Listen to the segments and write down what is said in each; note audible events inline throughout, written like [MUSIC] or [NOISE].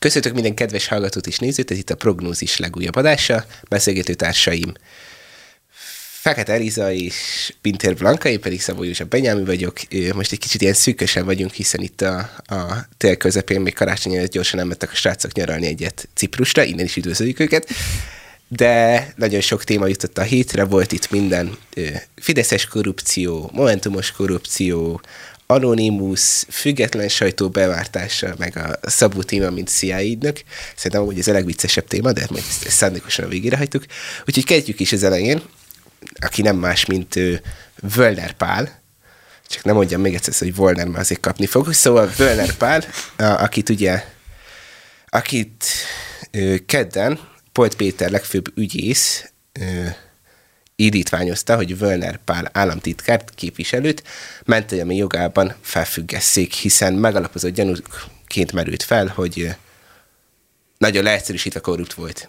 Köszöntök minden kedves hallgatót és nézőt, ez itt a Prognózis legújabb adása, beszélgető társaim Fekete Eliza és Pinter Blanka, én pedig Szabó József Benyámi vagyok. Most egy kicsit ilyen szűkösen vagyunk, hiszen itt a, a tél közepén még karácsony előtt gyorsan nem mentek a srácok nyaralni egyet Ciprusra, innen is üdvözöljük őket. De nagyon sok téma jutott a hétre, volt itt minden fideszes korrupció, momentumos korrupció, Anonymous, független sajtó bevártása, meg a Szabó téma, mint CIA ügynök. Szerintem hogy ez a legviccesebb téma, de majd ezt szándékosan a végére hagytuk. Úgyhogy kezdjük is az elején, aki nem más, mint Völner Pál, csak nem mondjam még egyszer, hogy Volner, mert azért kapni fog. Szóval Völner Pál, akit ugye, akit kedden Polt Péter legfőbb ügyész indítványozta, hogy Völner Pál államtitkárt, képviselőt mentelmi jogában felfüggesszék, hiszen megalapozott gyanúként merült fel, hogy nagyon leegyszerűsítve korrupt volt.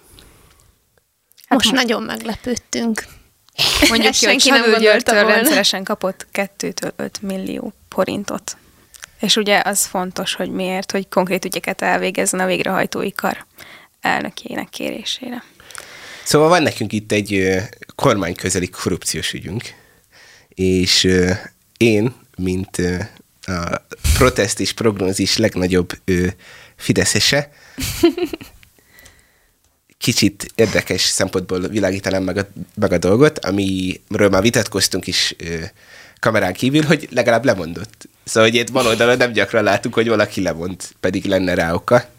Hát most nagyon meglepődtünk. Mondjuk [LAUGHS] ki, hogy Hadügyőrtől rendszeresen kapott 2-5 millió forintot. És ugye az fontos, hogy miért, hogy konkrét ügyeket elvégezzen a végrehajtói kar elnökének kérésére. Szóval van nekünk itt egy kormányközeli korrupciós ügyünk, és én, mint a protest és prognózis legnagyobb fideszese, [LAUGHS] kicsit érdekes szempontból világítanám meg a, meg a dolgot, amiről már vitatkoztunk is kamerán kívül, hogy legalább lemondott. Szóval, hogy itt van oldalon nem gyakran látunk, hogy valaki lemond, pedig lenne rá oka.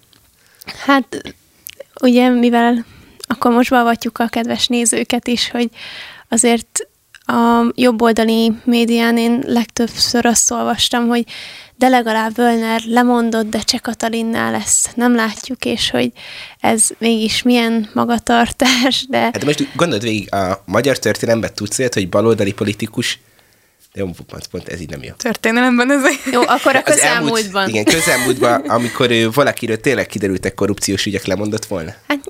Hát, ugye, mivel akkor most beavatjuk a kedves nézőket is, hogy azért a jobboldali médián én legtöbbször azt olvastam, hogy de legalább Völner lemondott, de Cseh Katalinnál lesz, nem látjuk, és hogy ez mégis milyen magatartás, de... Hát de most gondold végig, a magyar történelemben tudsz ilyet, hogy baloldali politikus jó, pont, pont ez így nem jó. Történelemben ez Jó, akkor a közelmúltban. Igen, közelmúltban, amikor ő valakiről tényleg kiderültek korrupciós ügyek, lemondott volna? Hát,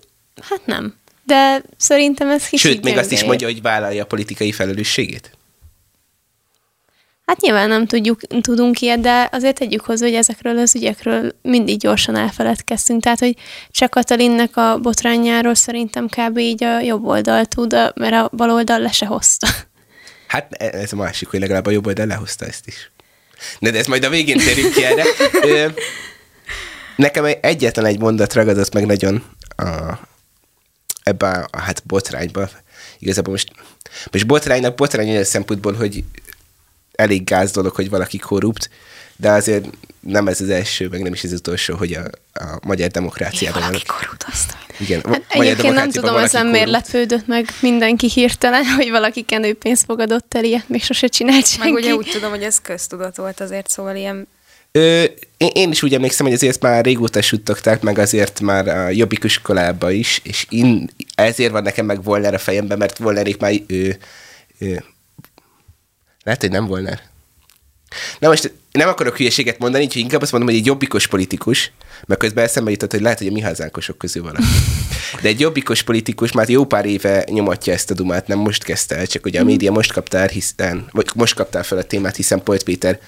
hát nem. De szerintem ez kicsit Sőt, még azt is mondja, hogy vállalja a politikai felelősségét. Hát nyilván nem tudjuk, tudunk ilyet, de azért tegyük hozzá, hogy ezekről az ügyekről mindig gyorsan elfeledkeztünk. Tehát, hogy csak Katalinnek a botrányáról szerintem kb. így a jobb oldal tud, mert a bal oldal le se hozta. Hát e, ez a másik, hogy legalább a jobb oldal lehozta ezt is. De, de ezt majd a végén térjünk ki erre. Nekem egyetlen egy mondat ragadott meg nagyon a, ebbe a, a hát botrányba. Igazából most, most botránynak botrány olyan szempontból, hogy elég gáz dolog, hogy valaki korrupt, de azért nem ez az első, meg nem is ez az utolsó, hogy a, a magyar demokráciában... Mi valaki korrupt, azt Igen, hát egyébként nem tudom, ezen miért lepődött meg mindenki hirtelen, [LAUGHS] hogy valaki kenőpénzt fogadott el, ilyet még sose csinált senki. Meg ugye úgy tudom, hogy ez köztudat volt azért, szóval ilyen Ö, én, én is úgy emlékszem, hogy azért már régóta suttogták, meg azért már a jobbik iskolába is, és én, ezért van nekem meg Volner a fejemben, mert Volnerék már ő, ő, lehet, hogy nem Volner. Na most nem akarok hülyeséget mondani, úgyhogy inkább azt mondom, hogy egy jobbikos politikus, mert közben eszembe jutott, hogy lehet, hogy a mi hazánkosok közül valaki. De egy jobbikos politikus már jó pár éve nyomatja ezt a dumát, nem most kezdte el, csak ugye a média most kapta el, hiszen, vagy most kapta fel a témát, hiszen Polt Péter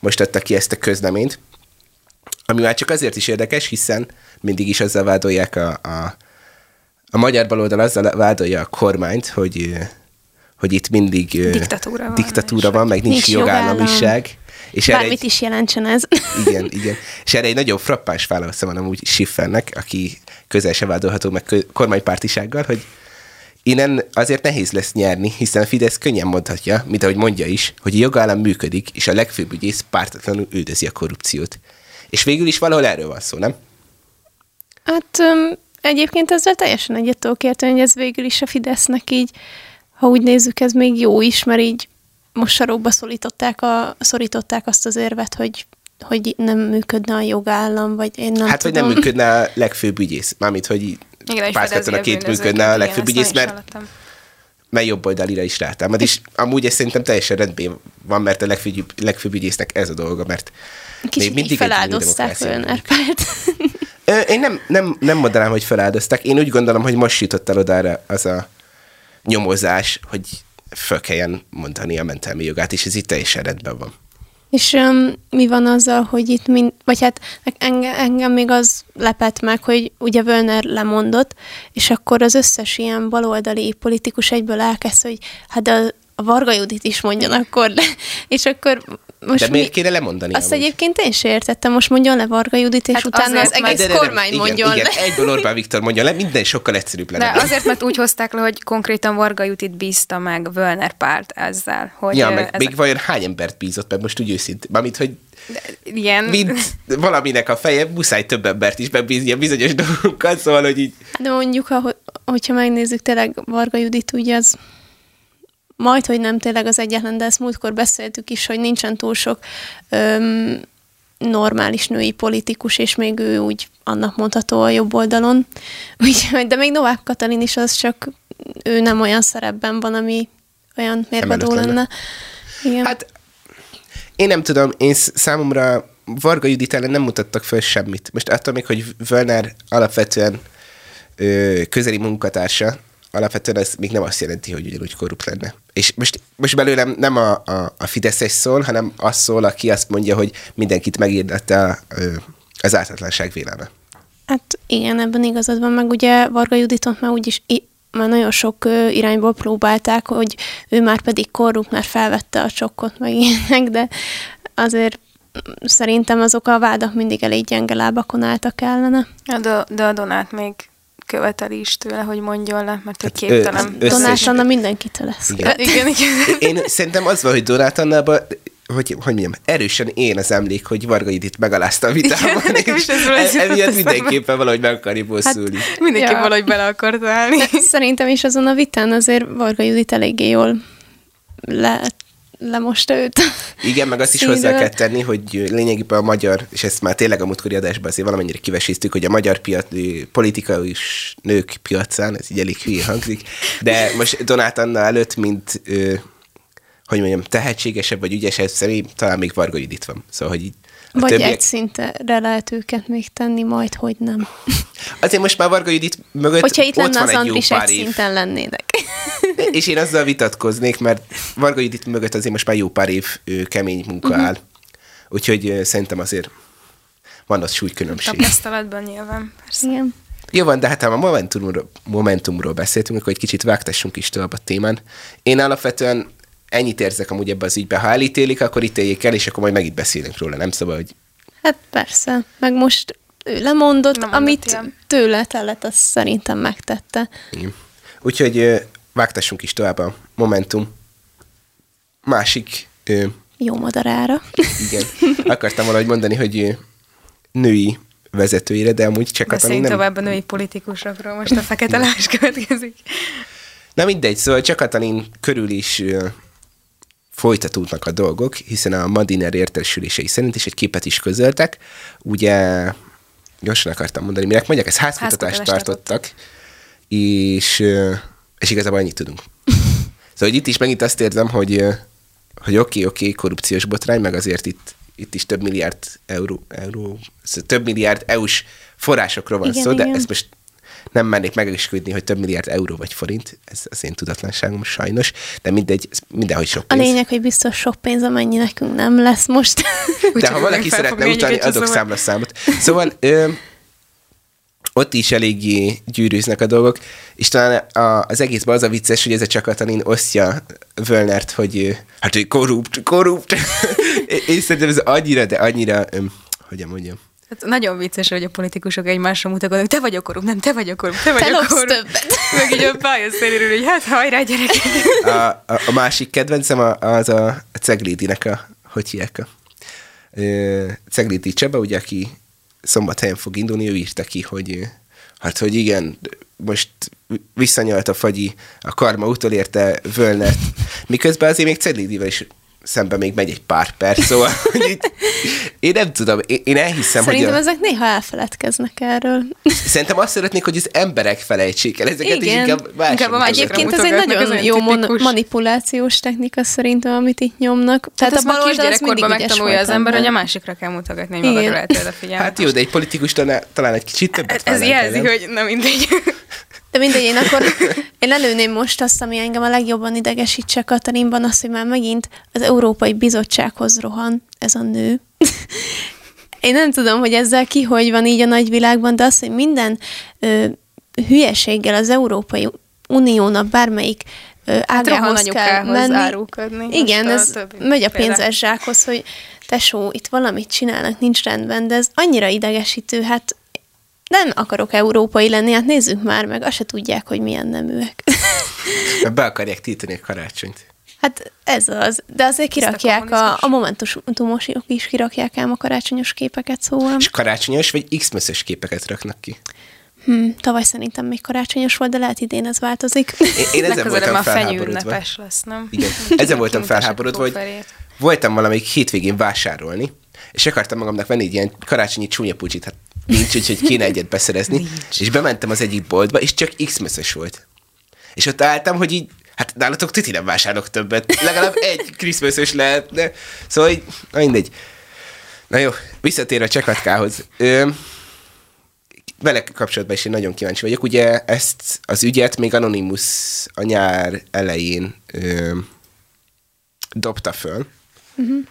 most adta ki ezt a közleményt, ami már csak azért is érdekes, hiszen mindig is azzal vádolják a, a, a magyar baloldal azzal vádolja a kormányt, hogy hogy itt mindig diktatúra van, diktatúra van meg nincs, nincs jogállamiság. És Bármit egy, is jelentsen ez. [LAUGHS] Igen, igen. És erre egy nagyon frappáns válasza van amúgy Schiffernek, aki közel se vádolható meg kormánypártisággal, hogy innen azért nehéz lesz nyerni, hiszen Fidesz könnyen mondhatja, mint ahogy mondja is, hogy a jogállam működik, és a legfőbb ügyész pártatlanul üldözi a korrupciót. És végül is valahol erről van szó, nem? Hát um, egyébként ezzel teljesen egyet tudok érteni, hogy ez végül is a Fidesznek így, ha úgy nézzük, ez még jó is, mert így most sarokba szorították, a, szorították azt az érvet, hogy hogy nem működne a jogállam, vagy én nem Hát, tudom. hogy nem működne a legfőbb ügyész. Mármint, hogy a két működne a legfőbb ügyész, mert, mert jobb oldalira is rátámad. És amúgy ez szerintem teljesen rendben van, mert a legfőbb, legfőbb ügyésznek ez a dolga, mert Kicsit még mindig feláldozták Fölnerpárt. Én nem, nem, nem mondanám, hogy feláldozták. Én úgy gondolom, hogy most jutott el odára az a nyomozás, hogy föl kelljen mondani a mentelmi jogát, és ez itt teljesen rendben van. És um, mi van azzal, hogy itt mind, vagy hát engem, engem még az lepett meg, hogy ugye Völner lemondott, és akkor az összes ilyen baloldali politikus egyből elkezdte, hogy hát a, a Varga Judit is mondjon akkor le. És akkor most de miért mi... kéne lemondani? Azt amúgy? egyébként én sem értettem. Most mondjon le Varga Judit, és hát utána az egész de, de, de, kormány igen, mondjon igen, le. Egyből Orbán Viktor mondjon le, minden sokkal egyszerűbb lenne. De azért, mert úgy hozták le, hogy konkrétan Varga Judit bízta meg Völner párt ezzel. Hogy ja, meg ez még a... vajon hány embert bízott meg most úgy őszintén? Mármint, hogy de, ilyen... Mint valaminek a feje, muszáj több embert is bebízni ilyen bizonyos dolgokat, szóval, hogy így... De mondjuk, hogyha megnézzük, tényleg Varga Judit, ugye az majd, hogy nem tényleg az egyetlen, de ezt múltkor beszéltük is, hogy nincsen túl sok öm, normális női politikus, és még ő úgy annak mondható a jobb oldalon. [LAUGHS] Úgyhogy, de még Novák Katalin is az csak ő nem olyan szerepben van, ami olyan mérvadó lenne. Igen. Hát én nem tudom, én számomra Varga Judit ellen nem mutattak föl semmit. Most attól még, hogy Völner alapvetően ö, közeli munkatársa, alapvetően ez még nem azt jelenti, hogy ugyanúgy korrupt lenne. És most, most belőlem nem a, a, a Fideszes szól, hanem az szól, aki azt mondja, hogy mindenkit megérdette az ártatlanság véleme. Hát igen, ebben igazad van, meg ugye Varga Juditot már úgyis már nagyon sok irányból próbálták, hogy ő már pedig korrupt, már felvette a csokkot, meg ilyenek, de azért szerintem azok a vádak mindig elég gyenge lábakon álltak ellene. De, de a Donát még követeli is tőle, hogy mondjon le, mert hát, képtelen. Ö, Donás Anna mindenkitől lesz. Igen. igen, igen. Én szerintem az van, hogy Donát Annában hogy, hogy mondjam, erősen én az emlék, hogy Varga Judit megalázta a vitában, Igen, és ez e, emiatt mindenképpen valahogy meg akarja bosszulni. Hát, mindenképp ja. valahogy bele akart állni. Szerintem is azon a vitán azért Varga Judit eléggé jól lehet lemosta őt. Igen, meg azt is hozzá kell tenni, hogy lényegében a magyar, és ezt már tényleg a múltkori adásban azért valamennyire kiveséztük, hogy a magyar piac, politikai nők piacán, ez így elég hülye hangzik, de most Donát Anna előtt, mint hogy mondjam, tehetségesebb vagy ügyesebb személy, talán még Varga Judit van. Szóval, hogy így a Vagy többiek... egy szintre lehet őket még tenni, majd hogy nem. Azért most már Varga Judit mögött Hogyha itt lenne az Andris, egy év. szinten lennének. [LAUGHS] És én azzal vitatkoznék, mert Varga Judit mögött azért most már jó pár év kemény munka uh-huh. áll. Úgyhogy szerintem azért van az súlykülönbség. Tapasztalatban nyilván, persze. Igen. Jó van, de hát ha a Momentumról, Momentumról beszéltünk, akkor egy kicsit vágtassunk is tovább a témán. Én alapvetően ennyit érzek amúgy ebbe az ügybe. Ha elítélik, akkor ítéljék el, és akkor majd megint beszélünk róla. Nem szabad, hogy... Hát persze. Meg most ő lemondott, Nem amit ilyen. tőle tellett, azt szerintem megtette. Igen. Úgyhogy vágtassunk is tovább a Momentum másik... Ö, Jó madarára. Igen. [LAUGHS] Akartam valahogy mondani, hogy női vezetőire, de amúgy csak Beszéljünk nem... tovább a női politikusokról, most a fekete lás következik. Na mindegy, szóval csak Katalin körül is folytatódnak a dolgok, hiszen a Madiner értesülései szerint is egy képet is közöltek. Ugye, gyorsan akartam mondani, minek mondják, ez házkutatást tartottak, és, és igazából ennyit tudunk. [LAUGHS] szóval hogy itt is megint azt érzem, hogy hogy oké, okay, oké, okay, korrupciós botrány, meg azért itt, itt is több milliárd euró, euró szóval több milliárd EU-s forrásokról van igen, szó, igen. de ezt most nem mennék megesküdni, hogy több milliárd euró vagy forint, ez az én tudatlanságom sajnos, de mindegy, mindenhogy sok pénz. A lényeg, hogy biztos sok pénz, amennyi nekünk nem lesz most. [LAUGHS] de ha valaki szeretne utalni, adok szóval. számlaszámot. Szóval ö, ott is eléggé gyűrűznek a dolgok, és talán a, az egészben az a vicces, hogy ez a Csakatalin osztja Völnert, hogy hát, hogy korrupt, korrupt, [LAUGHS] és szerintem ez annyira, de annyira, hogy mondjam, Hát nagyon vicces, hogy a politikusok egymásra mutatnak, te vagy a korrupt, nem, te vagy a korrupt, te vagy te a korrupt. többet. [LAUGHS] Meg így a pályaszéléről, hogy hát hajrá, gyerekek. A, a, a másik kedvencem az a, a Ceglédinek a, hogy hívják a Ceglédi Csaba, ugye, aki szombathelyen fog indulni, ő írta ki, hogy hát, hogy igen, most visszanyalt a fagyi, a karma utolérte Völnert, miközben azért még Ceglédivel is szemben még megy egy pár perc, szóval [LAUGHS] hogy én nem tudom, én, én elhiszem, Szerintem hogy... Szerintem ezek néha elfeledkeznek erről. Szerintem azt szeretnék, hogy az emberek felejtsék el ezeket, Igen. és inkább inkább a Egyébként ez egy nagyon ez jó mon- manipulációs technika szerintem, amit itt nyomnak. Tehát hát a bal oldal az mindig megtanulja az ember, hogy a másikra kell mutogatni, hogy magadra lehet figyelni. Hát jó, de egy politikus talán, talán egy kicsit többet Ez jelzi, hogy nem mindegy. [LAUGHS] De mindegy, én akkor én előném most azt, ami engem a legjobban idegesítse Katarinban, azt, hogy már megint az Európai Bizottsághoz rohan ez a nő. [LAUGHS] Én nem tudom, hogy ezzel ki hogy van így a nagyvilágban, de az, hogy minden ö, hülyeséggel az Európai Uniónak bármelyik ö, hát ágához hát kell menni. Árulkodni. Igen, ez megy a pénzes zsákhoz, hogy tesó, itt valamit csinálnak, nincs rendben, de ez annyira idegesítő, hát nem akarok európai lenni, hát nézzük már meg, azt se tudják, hogy milyen neműek. [LAUGHS] Be akarják tiltani a karácsonyt. Hát ez az, de azért kirakják, a, a momentumosok is kirakják ám a karácsonyos képeket, szóval. És karácsonyos vagy x képeket raknak ki? Hmm, tavaly szerintem még karácsonyos volt, de lehet idén ez változik. Én, én ezzel voltam a felháborodva. lesz, nem? Igen, ezzel voltam felháborodva, hogy voltam valamelyik hétvégén vásárolni, és akartam magamnak venni egy ilyen karácsonyi csúnya pucsit, hát nincs, úgyhogy kéne egyet beszerezni. Nincs. És bementem az egyik boltba, és csak x volt. És ott álltam, hogy így Hát nálatok titi nem vásárolok többet. Legalább egy Christmas-ös lehetne. Szóval így, na mindegy. Na jó, visszatér a csekatkához. Ö, vele kapcsolatban is én nagyon kíváncsi vagyok. Ugye ezt az ügyet még Anonymous a nyár elején ö, dobta föl. Uh-huh.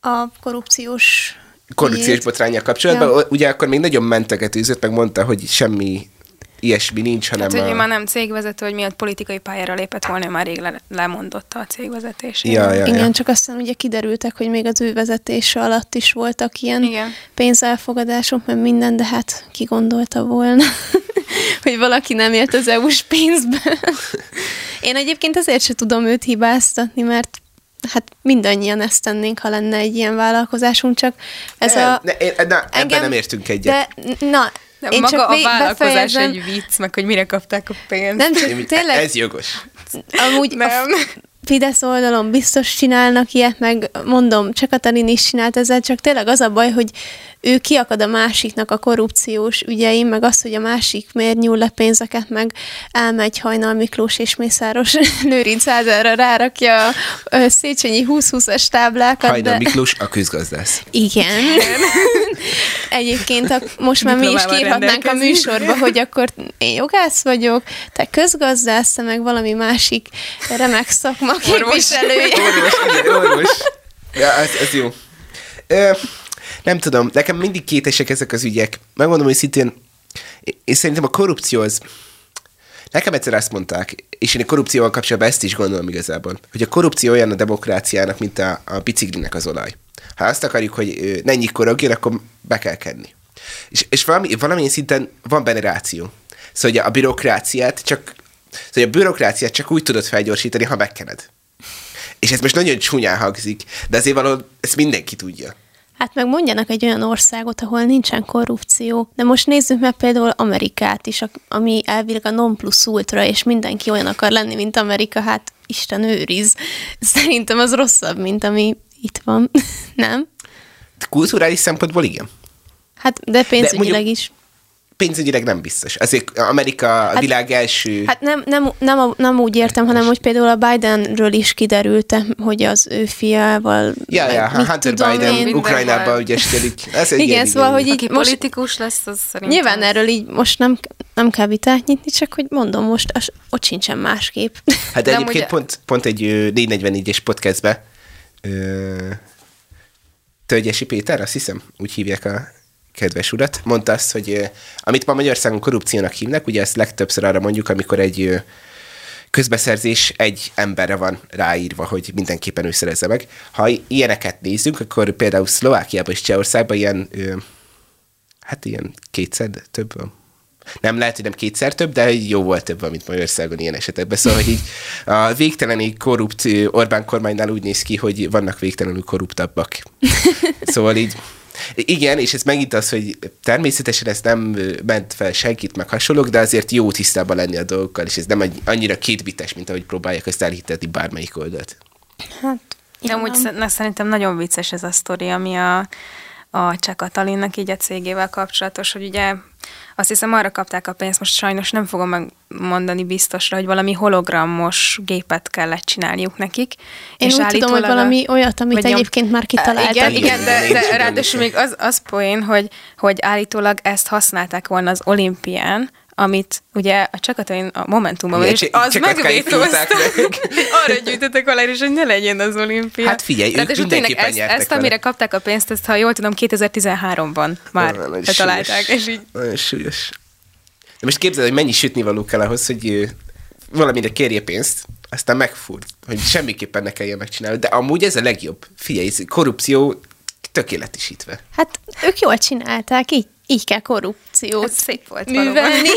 A korrupciós korrupciós botrányjal kapcsolatban. Ja. Ugye akkor még nagyon mentegetőzött, meg mondta, hogy semmi ilyesmi nincs, hanem... Hát, hogy a... már nem cégvezető, hogy miatt politikai pályára lépett volna, már rég le- lemondotta a cégvezetés. Ja, ja, Igen, ja. csak aztán ugye kiderültek, hogy még az ő vezetése alatt is voltak ilyen Igen. pénzelfogadások, mert minden, de hát ki gondolta volna, [LAUGHS] hogy valaki nem élt az EU-s pénzbe. [LAUGHS] Én egyébként ezért se tudom őt hibáztatni, mert hát mindannyian ezt tennénk, ha lenne egy ilyen vállalkozásunk, csak ez ne, a... Ne, ne, engem, ebben nem értünk egyet. De, na, de Én maga csak a vállalkozás befejezem. egy vicc, meg hogy mire kapták a pénzt. Nem csak tényleg... Ez jogos. Amúgy nem. A Fidesz oldalon biztos csinálnak ilyet, meg mondom, csak Katalin is csinált ezzel, csak tényleg az a baj, hogy ő kiakad a másiknak a korrupciós ügyeim, meg az, hogy a másik miért nyúl le pénzeket, meg elmegy Hajnal Miklós és Mészáros [LAUGHS] Lőrinc Ádára rárakja a Széchenyi 20-20-as táblákat. Hajnal de... Miklós a közgazdász. Igen. [LAUGHS] Egyébként a, most már mi is kírhatnánk a műsorba, hogy akkor én jogász vagyok, te közgazdász, te meg valami másik remek szakma képviselője. Orvos, igen, orvos. Ja, ez, ez jó. Ö, nem tudom, nekem mindig kétesek ezek az ügyek. Megmondom szintén, én szerintem a korrupció az, Nekem egyszer azt mondták, és én a korrupcióval kapcsolatban ezt is gondolom igazából, hogy a korrupció olyan a demokráciának, mint a, a biciklinek az olaj. Ha azt akarjuk, hogy ne nyikorogjon, akkor be kell kenni. És, és valami, valamilyen szinten van benne ráció. Szóval a bürokráciát csak, szóval a bürokráciát csak úgy tudod felgyorsítani, ha megkened. És ez most nagyon csúnyán hangzik, de azért valahol ezt mindenki tudja. Hát meg mondjanak egy olyan országot, ahol nincsen korrupció. De most nézzük meg például Amerikát is, ami elvileg a non plus ultra, és mindenki olyan akar lenni, mint Amerika, hát Isten őriz. Szerintem az rosszabb, mint ami itt van, [LAUGHS] nem? Kulturális szempontból igen. Hát, de pénzügyileg de mondjuk, is pénzügyileg nem biztos. Ezért Amerika a hát, világ első... Hát nem, nem, nem, nem úgy értem, hanem hogy például a Bidenről is kiderült, hogy az ő fiával... Ja, ja, Hunter Biden én, Ukrajnába ügyeskedik. Ez egy Igen, szóval, hogy így Aki most, politikus lesz, az szerintem... Nyilván erről így most nem, nem kell vitát nyitni, csak hogy mondom, most az, ott sincsen másképp. [LAUGHS] Hát de egyébként ugye... pont, pont egy 444-es podcastbe Tölgyesi Péter, azt hiszem, úgy hívják a kedves urat, mondta azt, hogy amit ma Magyarországon korrupciónak hívnak, ugye ezt legtöbbször arra mondjuk, amikor egy közbeszerzés egy emberre van ráírva, hogy mindenképpen ő szerezze meg. Ha ilyeneket nézzünk, akkor például Szlovákiában és Csehországban ilyen, hát ilyen kétszer több van. Nem lehet, hogy nem kétszer több, de jó volt több, mint Magyarországon ilyen esetekben. Szóval, hogy így a végtelenül korrupt Orbán kormánynál úgy néz ki, hogy vannak végtelenül korruptabbak. [LAUGHS] Szóval így igen, és ez megint az, hogy természetesen ez nem ment fel senkit, meg hasonlók, de azért jó tisztában lenni a dolgokkal, és ez nem annyira kétbites, mint ahogy próbálják ezt elhitetni bármelyik oldalt. Hát, de amúgy szerintem nagyon vicces ez a sztori, ami a, a Cseh Katalinnak így a cégével kapcsolatos, hogy ugye azt hiszem arra kapták a pénzt, most sajnos nem fogom megmondani biztosra, hogy valami hologramos gépet kellett csinálniuk nekik. Én és úgy tudom, hogy valami olyat, amit egyébként már kitaláltak. Igen, igen de, de ráadásul még az, az poén, hogy, hogy állítólag ezt használták volna az olimpián, amit ugye a Csakatain a Momentumban van, és az megvétózta, arra gyűjtöttek alá, és hogy ne legyen az olimpia. Hát figyelj, Tehát ők mindenképpen ezt, ezt, amire kapták a pénzt, ezt ha jól tudom, 2013-ban már találták, és így... Nagyon súlyos. De most képzeld, hogy mennyi sütnivaló kell ahhoz, hogy valamire kérje pénzt, aztán megfúr, hogy semmiképpen ne kelljen megcsinálni. De amúgy ez a legjobb. Figyelj, korrupció tökéletesítve. Hát ők jól csinálták, így, így kell korrupciót ez szép volt művelni.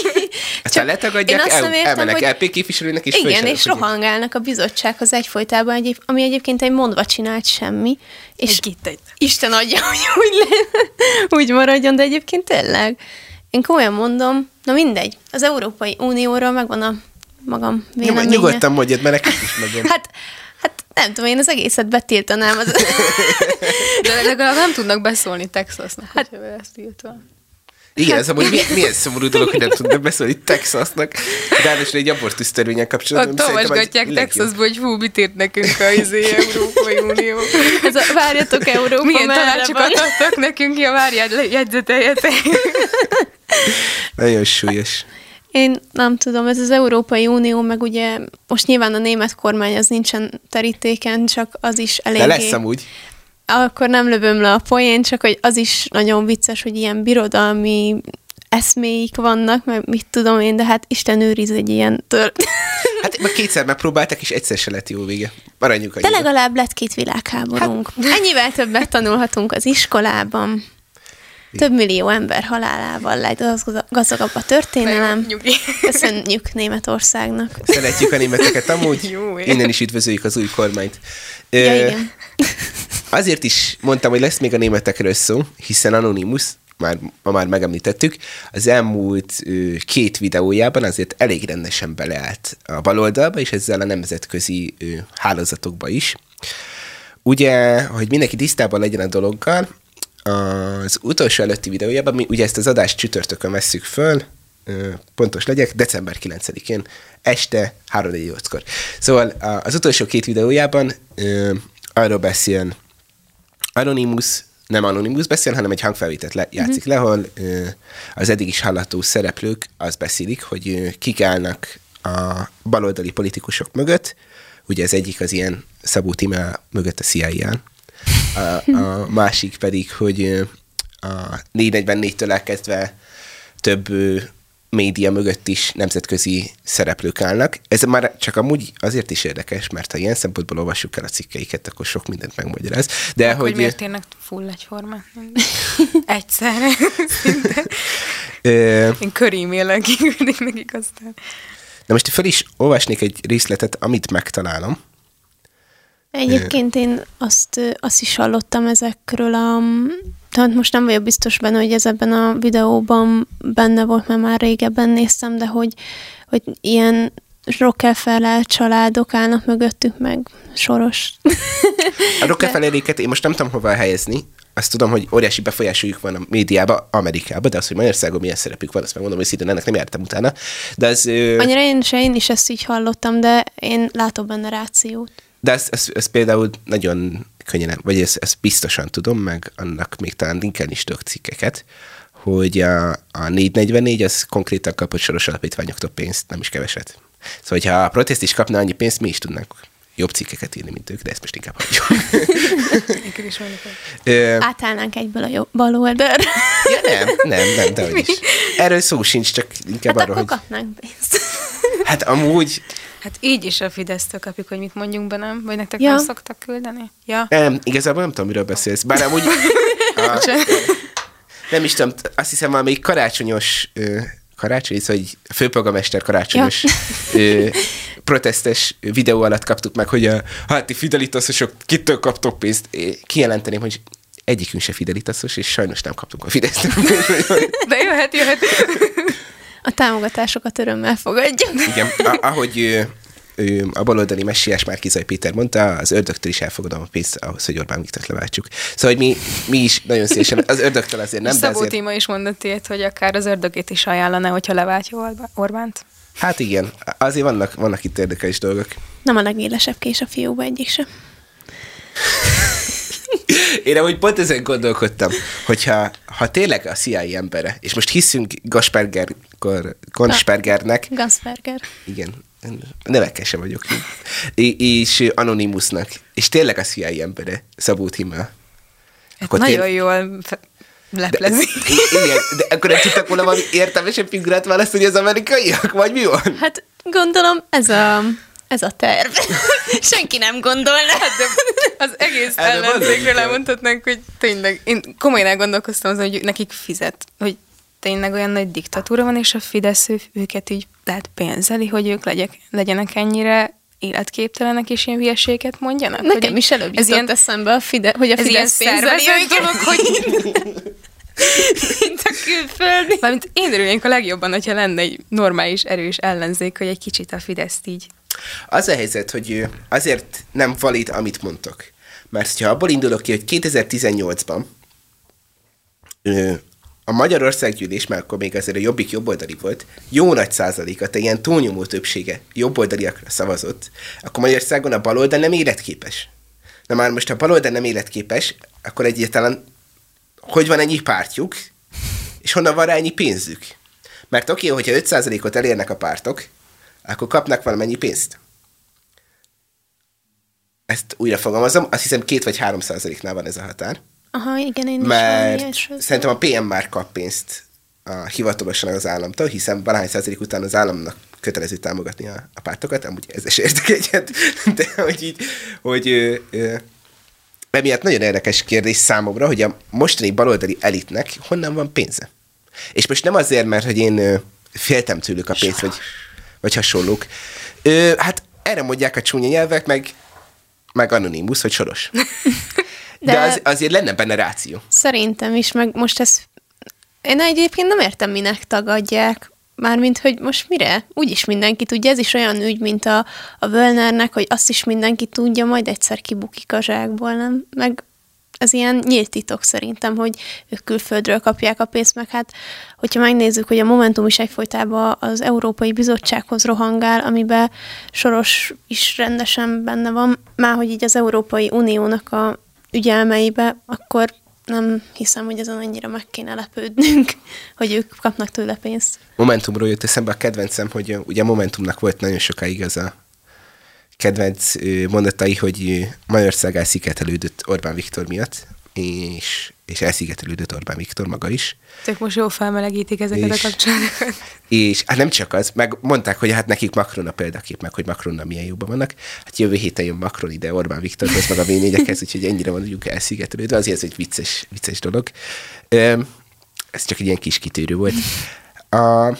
Aztán letagadják, el, értem, elmennek hogy... LP képviselőnek, és Igen, és rohangálnak a bizottsághoz egyfolytában, egyéb, ami egyébként egy mondva csinált semmi. És egy egy. Isten adja, [LAUGHS] hogy úgy, le, úgy maradjon, de egyébként tényleg. Én komolyan mondom, na mindegy, az Európai Unióról megvan a magam véleménye. Nyugodtan mondjad, mert nekem is megvan. hát, hát nem tudom, én az egészet betiltanám. Az... [LAUGHS] De legalább nem tudnak beszólni Texasnak, hát, hogyha ezt írtva. Igen, hát, ez amúgy milyen, milyen szomorú dolog, hogy nem tudnak [LAUGHS] beszélni Texasnak. Ráadásul egy abortusz törvényen kapcsolatban. Ott olvasgatják Texasból, hogy hú, mit írt nekünk a izé, Európai Unió. [LAUGHS] Ez a, várjatok, Európa Milyen tanácsokat adtak nekünk, ja, várjál, jegyzeteljetek. Nagyon súlyos. Én nem tudom, ez az Európai Unió, meg ugye most nyilván a német kormány az nincsen terítéken, csak az is eléggé... De lesz amúgy. Akkor nem lövöm le a poén, csak hogy az is nagyon vicces, hogy ilyen birodalmi eszméik vannak, meg mit tudom én, de hát Isten őriz egy ilyen tör... [LAUGHS] Hát már kétszer megpróbáltak, és egyszer se lett jó vége. Maradjunk De legalább lett két világháborunk. Hát... Ennyivel többet tanulhatunk az iskolában. Több millió ember halálával lett gazdagabb a történelem. Köszönjük Németországnak. Szeretjük a németeket amúgy. Jó, Innen is üdvözöljük az új kormányt. Ja, igen. Azért is mondtam, hogy lesz még a németekről szó, hiszen Anonymous, már, ma már megemlítettük, az elmúlt ö, két videójában azért elég rendesen beleállt a baloldalba, és ezzel a nemzetközi ö, hálózatokba is. Ugye, hogy mindenki tisztában legyen a dologgal, az utolsó előtti videójában, mi ugye ezt az adást csütörtökön vesszük föl, pontos legyek, december 9-én, este 3-4-kor. Szóval az utolsó két videójában arról beszél Anonymous, nem Anonymous beszél, hanem egy hangfelvételt le, játszik mm-hmm. le, ahol az eddig is hallató szereplők azt beszélik, hogy kik állnak a baloldali politikusok mögött, ugye az egyik az ilyen Szabó Timá mögött a CIA-ján, a, a másik pedig, hogy a 444-től elkezdve több média mögött is nemzetközi szereplők állnak. Ez már csak amúgy azért is érdekes, mert ha ilyen szempontból olvassuk el a cikkeiket, akkor sok mindent megmagyaráz. De akkor hogy miért érnek full egyformát? [LAUGHS] Egyszerre. Én körímélek nekik aztán. Na most fel is olvasnék egy részletet, amit megtalálom. Egyébként én azt, azt is hallottam ezekről a... Tehát most nem vagyok biztos benne, hogy ez ebben a videóban benne volt, mert már régebben néztem, de hogy, hogy ilyen Rockefeller családok állnak mögöttük, meg soros. A Rockefelleréket én most nem tudom hova helyezni, azt tudom, hogy óriási befolyásoljuk van a médiába, Amerikába, de az, hogy Magyarországon milyen szerepük van, azt megmondom, hogy szintén ennek nem jártam utána. De az, Annyira én, se én is ezt így hallottam, de én látok benne rációt. De ezt, ezt, ezt például nagyon könnyen, vagy ezt, ezt biztosan tudom, meg annak még talán linkelni is tudok cikkeket, hogy a, a 444 az konkrétan kapott soros alapítványoktól pénzt, nem is keveset. Szóval, ha a protest is kapna annyi pénzt, mi is tudnánk jobb cikkeket írni, mint ők, de ezt most inkább hagyjuk. [LAUGHS] Átállnánk egyből a jobb bal oldalra. ja, nem, nem, nem, de is. Erről szó sincs, csak inkább hát arról, hogy... kapnánk pénzt. Hát amúgy... Hát így is a Fidesztől kapjuk, hogy mit mondjunk be, nem? Vagy nektek ja. nem szoktak küldeni? Ja. Nem, igazából nem tudom, miről beszélsz. Bár amúgy... [LAUGHS] a, nem is tudom, azt hiszem valami karácsonyos karácsony, szóval a főpolgamester karácsonyos ja. ö, protestes videó alatt kaptuk meg, hogy a hát ti fidelitaszosok kitől kaptok pénzt. Kijelenteném, hogy egyikünk se fidelitaszos, és sajnos nem kaptunk a Fideszt. [LAUGHS] De jöhet, jöhet. A támogatásokat örömmel fogadjuk. Igen, ahogy a baloldali messiás Márkizai Péter mondta, az ördögtől is elfogadom a pénzt ahhoz, hogy Orbán Viktort leváltsuk. Szóval, hogy mi, mi is nagyon szélesen, az ördögtől azért nem, Szabó de azért... Tíma is mondott ilyet, hogy akár az ördögét is ajánlana, hogyha leváltja Orbánt. Hát igen, azért vannak, vannak itt érdekes dolgok. Nem a legélesebb kés a fiúba egyik sem. Én amúgy pont ezen gondolkodtam, hogyha ha tényleg a CIA embere, és most hiszünk Gasperger, Ganspergernek. Gansperger. Igen, nevekkel sem vagyok. és Anonymousnak, és tényleg a CIA embere, Szabó Timmel. Hát nagyon tél... jól leplezi. De, igen, de akkor nem tudtak volna valami értelmesebb figurát választani az amerikaiak, vagy mi van? Hát gondolom ez a ez a terv. [LAUGHS] Senki nem gondolná. Hát de az egész ellenzékről elmondhatnánk, hogy tényleg, én komolyan elgondolkoztam azon, hogy nekik fizet, hogy tényleg olyan nagy diktatúra van, és a Fidesz őket így tehát pénzeli, hogy ők legyek, legyenek ennyire életképtelenek és ilyen hülyeséget mondjanak? Nekem is előbb ez ilyen, eszembe, a Fide, hogy a ez Fidesz pénzeli őket. dolog, hogy mint a külföldi. Mármint én örülnék a legjobban, hogyha lenne egy normális, erős ellenzék, hogy egy kicsit a Fideszt így az a helyzet, hogy azért nem valid, amit mondtok. Mert ha abból indulok ki, hogy 2018-ban a Magyarország gyűlés, mert akkor még azért a Jobbik jobboldali volt, jó nagy százaléka, tehát ilyen túlnyomó többsége jobboldaliakra szavazott, akkor Magyarországon a baloldal nem életképes. Na már most, ha a baloldal nem életképes, akkor egyáltalán hogy van ennyi pártjuk, és honnan van rá ennyi pénzük? Mert oké, okay, hogyha 5%-ot elérnek a pártok, akkor kapnak valamennyi pénzt. Ezt újra fogalmazom, azt hiszem két vagy három százaléknál van ez a határ. Aha, igen, én Mert is szerintem a PM már kap pénzt a hivatalosan az államtól, hiszen valahány százalék után az államnak kötelező támogatni a, a pártokat, amúgy ez is értek egyet, [LAUGHS] de hogy így, hogy ö, ö, emiatt nagyon érdekes kérdés számomra, hogy a mostani baloldali elitnek honnan van pénze. És most nem azért, mert hogy én ö, féltem tőlük a pénzt, vagy vagy hasonlók. Ö, hát erre mondják a csúnya nyelvek, meg, meg anonimus, hogy soros. [LAUGHS] De, De az, azért lenne benne ráció. Szerintem is, meg most ez... Én egyébként nem értem, minek tagadják. Mármint, hogy most mire? Úgyis mindenki tudja, ez is olyan ügy, mint a, a Völnernek, hogy azt is mindenki tudja, majd egyszer kibukik a zsákból, nem? Meg ez ilyen nyílt titok szerintem, hogy ők külföldről kapják a pénzt, meg hát, hogyha megnézzük, hogy a Momentum is egyfolytában az Európai Bizottsághoz rohangál, amiben Soros is rendesen benne van, már hogy így az Európai Uniónak a ügyelmeibe, akkor nem hiszem, hogy ezen annyira meg kéne lepődnünk, [LAUGHS] hogy ők kapnak tőle pénzt. Momentumról jött eszembe a kedvencem, hogy ugye Momentumnak volt nagyon sokáig ez a kedvenc mondatai, hogy Magyarország elszigetelődött Orbán Viktor miatt, és, és elszigetelődött Orbán Viktor maga is. Tök most jól felmelegítik ezeket és, a kapcsolatokat. És hát nem csak az, meg mondták, hogy hát nekik Macron a példakép, meg hogy Macronnal milyen jóban vannak. Hát jövő héten jön Macron ide Orbán Viktorhoz, meg a v úgyhogy ennyire mondjuk elszigetelődve, azért ez egy vicces, vicces dolog. Ez csak egy ilyen kis kitérő volt. A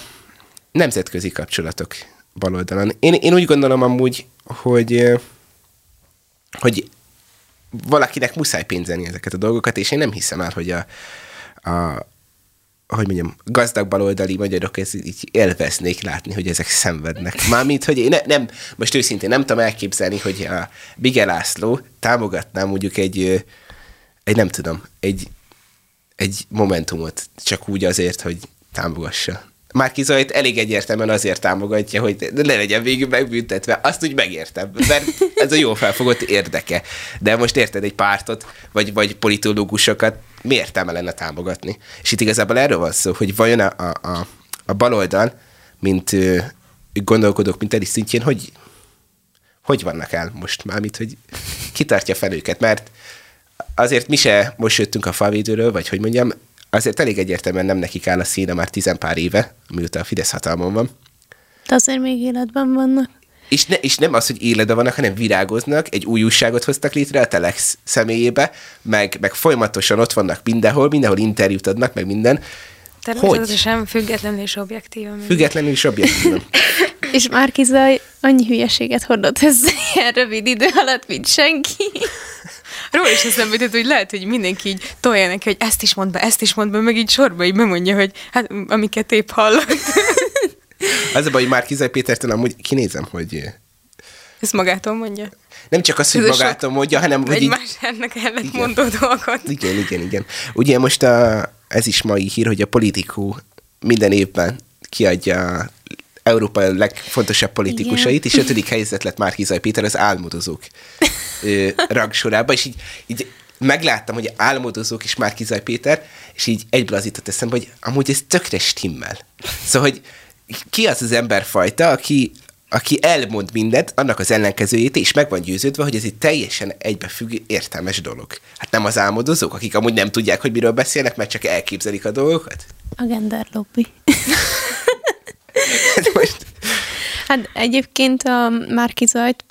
nemzetközi kapcsolatok baloldalon. Én, én úgy gondolom amúgy, hogy, hogy valakinek muszáj pénzelni ezeket a dolgokat, és én nem hiszem el, hogy a, a hogy mondjam, gazdag baloldali magyarok ez így élveznék látni, hogy ezek szenvednek. Mármint, hogy én ne, nem, most őszintén nem tudom elképzelni, hogy a Bige László támogatná mondjuk egy, egy nem tudom, egy, egy momentumot csak úgy azért, hogy támogassa. Márki Zajt elég egyértelműen azért támogatja, hogy ne legyen végül megbüntetve. Azt úgy megértem, mert ez a jó felfogott érdeke. De most érted egy pártot, vagy, vagy politológusokat, mi értelme lenne támogatni? És itt igazából erről van szó, hogy vajon a, a, a, a baloldal, mint ö, gondolkodók, mint Edi szintjén, hogy, hogy vannak el most már, mint hogy kitartja fel őket, mert azért mi se most jöttünk a falvédőről, vagy hogy mondjam, azért elég egyértelműen nem nekik áll a színe már tizen pár éve, miután a Fidesz hatalmon van. De azért még életben vannak. És, ne, és nem az, hogy életben vannak, hanem virágoznak, egy új újságot hoztak létre a Telex személyébe, meg, meg folyamatosan ott vannak mindenhol, mindenhol interjút adnak, meg minden. Természetesen hogy? függetlenül és objektívan. Függetlenül és objektívan. [LAUGHS] és Márkizaj annyi hülyeséget hordott össze ilyen rövid idő alatt, mint senki. Róla is eszembe jutott, hogy lehet, hogy mindenki így tolja neki, hogy ezt is mond be, ezt is mond be, meg így sorba így bemondja, hogy hát amiket épp hallott. [LAUGHS] Az a baj, hogy már Kizaj Pétertől amúgy kinézem, hogy... Ezt magától mondja? Nem csak az, hogy magától mondja, hanem... Hogy Egymás ennek ellent mondó dolgot. Igen, igen, igen. Ugye most a, ez is mai hír, hogy a politikó minden évben kiadja Európa legfontosabb politikusait, Igen. és ötödik helyzet lett már Hizaj Péter az álmodozók rangsorába, és így, így megláttam, hogy álmodozók is már Kizaj Péter, és így egyből az jutott eszembe, hogy amúgy ez tökre stimmel. Szóval, hogy ki az az emberfajta, aki, aki elmond mindent, annak az ellenkezőjét, és meg van győződve, hogy ez egy teljesen egybefüggő, értelmes dolog. Hát nem az álmodozók, akik amúgy nem tudják, hogy miről beszélnek, mert csak elképzelik a dolgokat? A gender lobby. [LAUGHS] most... hát egyébként a Márki Zajt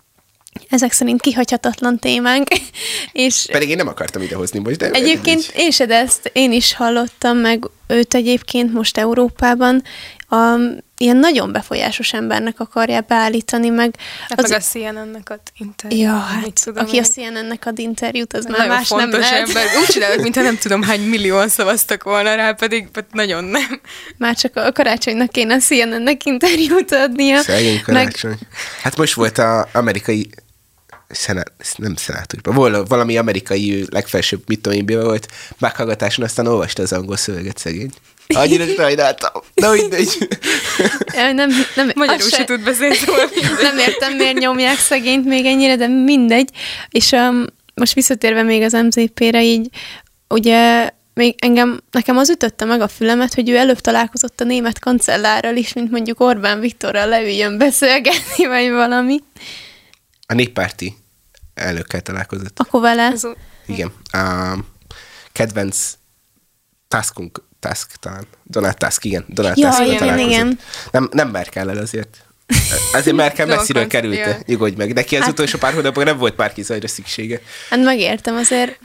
ezek szerint kihagyhatatlan témánk. [LAUGHS] És Pedig én nem akartam idehozni most, de... Egyébként én se, de ezt én is hallottam, meg őt egyébként most Európában a, ilyen nagyon befolyásos embernek akarja beállítani, meg... Hát az, meg a CNN-nek ad interjút. Ja, hát tudom aki én. a CNN-nek ad interjút, az már más nem lehet. ember. Úgy csinálok, mintha nem tudom hány millióan szavaztak volna rá, pedig nagyon nem. Már csak a karácsonynak kéne a CNN-nek interjút adnia. Szegény karácsony. Meg... Hát most volt az amerikai szenát, nem szenátusban, volt valami amerikai legfelsőbb, mit tudom én, volt meghallgatáson, aztán olvasta az angol szöveget szegény. Annyira sajnáltam. Na mindegy. Nem, nem, Magyarul se tud beszélni [LAUGHS] Nem értem, miért nyomják szegényt még ennyire, de mindegy. És um, most visszatérve még az MZP-re, így ugye még engem, nekem az ütötte meg a fülemet, hogy ő előbb találkozott a német kancellárral is, mint mondjuk Orbán Viktorral leüljön beszélgetni, vagy valami. A néppárti elnökkel találkozott. Akkor vele? Igen. A kedvenc taskunk, task talán. Donald Tusk, igen. Donald ja, Tusk igen, találkozott. igen. Nem, nem Merkel azért. Azért [LAUGHS] Merkel messziről került, nyugodj meg. Neki az hát, utolsó pár hónapban nem volt Márki Zajra szüksége. Hát megértem, azért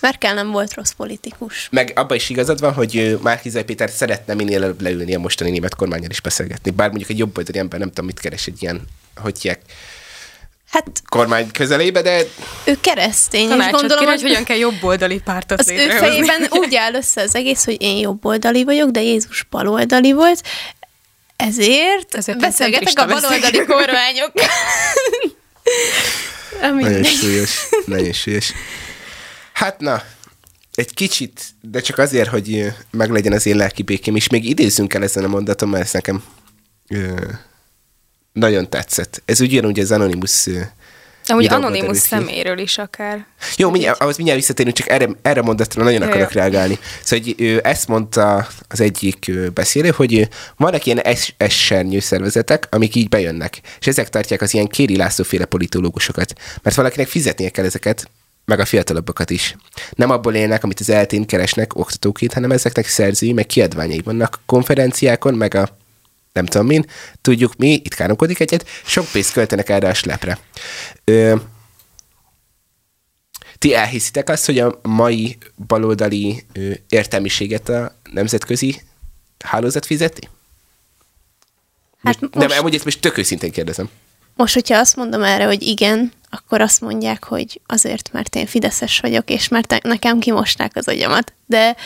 Merkel nem volt rossz politikus. Meg abban is igazad van, hogy Márki Zaj Péter szeretne minél előbb leülni a mostani német kormányjal is beszélgetni. Bár mondjuk egy jobb oldali ember nem tudom, mit keres egy ilyen, hogy hát, kormány közelébe, de... Ő keresztény, és gondolom, kér, hogy hogyan kell jobboldali pártot Az ő fejében úgy áll össze az egész, hogy én jobboldali vagyok, de Jézus baloldali volt, ezért, ezért beszélgetek a baloldali kormányokkal. nagyon súlyos, nagyon súlyos. Hát na, egy kicsit, de csak azért, hogy meglegyen az én lelki békém, és még idézzünk el ezen a mondaton, mert ez nekem nagyon tetszett. Ez ugyanúgy az Anonymous Amúgy Anonymous szeméről is akár. Jó, mindjárt, ahhoz mindjárt visszatérünk, csak erre, erre mondatra nagyon Jaj, akarok reagálni. Szóval hogy, ő, ezt mondta az egyik beszélő, hogy vannak ilyen esernyő szervezetek, amik így bejönnek, és ezek tartják az ilyen Kéri László féle politológusokat, mert valakinek fizetnie kell ezeket, meg a fiatalabbakat is. Nem abból élnek, amit az eltén keresnek oktatóként, hanem ezeknek szerzői, meg kiadványai vannak konferenciákon, meg a nem tudom min, tudjuk mi, itt káromkodik egyet, sok pénzt költenek erre a slepre. Ö, ti elhiszitek azt, hogy a mai baloldali ö, értelmiséget a nemzetközi hálózat fizeti? Hát most, most... Nem, amúgy ezt most tök őszintén kérdezem. Most, hogyha azt mondom erre, hogy igen, akkor azt mondják, hogy azért, mert én fideszes vagyok, és mert nekem kimosták az agyamat. De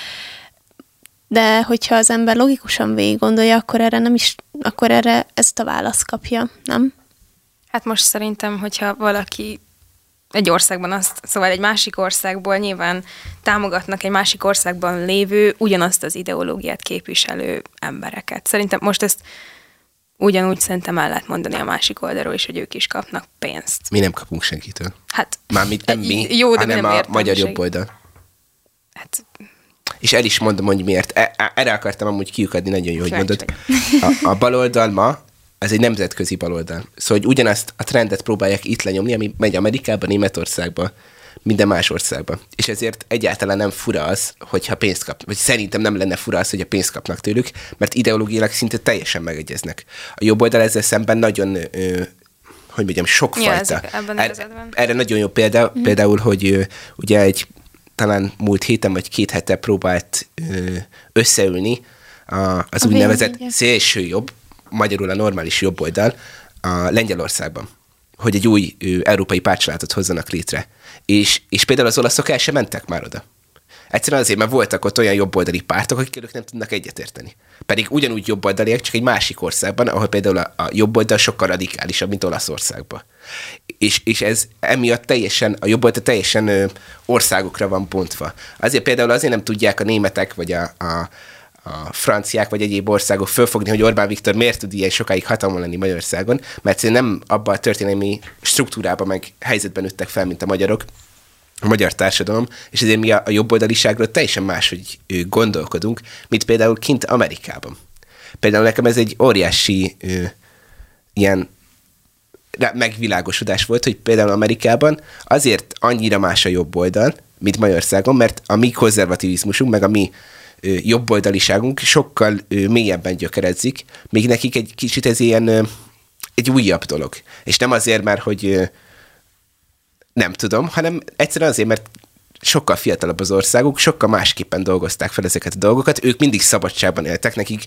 de hogyha az ember logikusan végig gondolja, akkor erre nem is, akkor erre ezt a választ kapja, nem? Hát most szerintem, hogyha valaki egy országban azt, szóval egy másik országból nyilván támogatnak egy másik országban lévő, ugyanazt az ideológiát képviselő embereket. Szerintem most ezt ugyanúgy szerintem el lehet mondani a másik oldalról is, hogy ők is kapnak pénzt. Mi nem kapunk senkitől. Hát, Mármint nem mi, jó, de hanem nem a magyar jobb oldal. Hát és el is mondom, hogy miért. E, e, erre akartam amúgy kiukadni, nagyon jó, hogy mondod. A, a baloldal ma, ez egy nemzetközi baloldal. Szóval, hogy ugyanazt a trendet próbálják itt lenyomni, ami megy Amerikába, Németországba, minden más országban. És ezért egyáltalán nem fura az, hogyha pénzt kap, vagy szerintem nem lenne fura az, hogy a pénzt kapnak tőlük, mert ideológiailag szinte teljesen megegyeznek. A jobb oldal ezzel szemben nagyon ö, hogy mondjam, sokfajta. Ja, erre, erre nagyon jó példa, mm. például, hogy ugye egy talán múlt héten vagy két hete próbált összeülni az a úgynevezett szélső jobb, magyarul a normális jobb oldal a Lengyelországban, hogy egy új európai pártcsaládot hozzanak létre. És, és például az olaszok el sem mentek már oda. Egyszerűen azért, mert voltak ott olyan jobboldali pártok, akik ők nem tudnak egyetérteni. Pedig ugyanúgy jobboldaliak, csak egy másik országban, ahol például a, a jobboldal sokkal radikálisabb, mint Olaszországban. És, és ez emiatt teljesen, a jobboldal teljesen ö, országokra van pontva. Azért például azért nem tudják a németek, vagy a, a a franciák vagy egyéb országok fölfogni, hogy Orbán Viktor miért tud ilyen sokáig hatalmon lenni Magyarországon, mert nem abban a történelmi struktúrában meg helyzetben nőttek fel, mint a magyarok, a magyar társadalom, és ezért mi a, a jobboldaliságról teljesen máshogy gondolkodunk, mint például kint Amerikában. Például nekem ez egy óriási ö, ilyen megvilágosodás volt, hogy például Amerikában azért annyira más a jobb oldal, mint Magyarországon, mert a mi konzervativizmusunk, meg a mi ö, jobboldaliságunk sokkal ö, mélyebben gyökeredzik, még nekik egy kicsit ez ilyen ö, egy újabb dolog. És nem azért, mert hogy nem tudom, hanem egyszerűen azért, mert sokkal fiatalabb az országuk, sokkal másképpen dolgozták fel ezeket a dolgokat, ők mindig szabadságban éltek, nekik.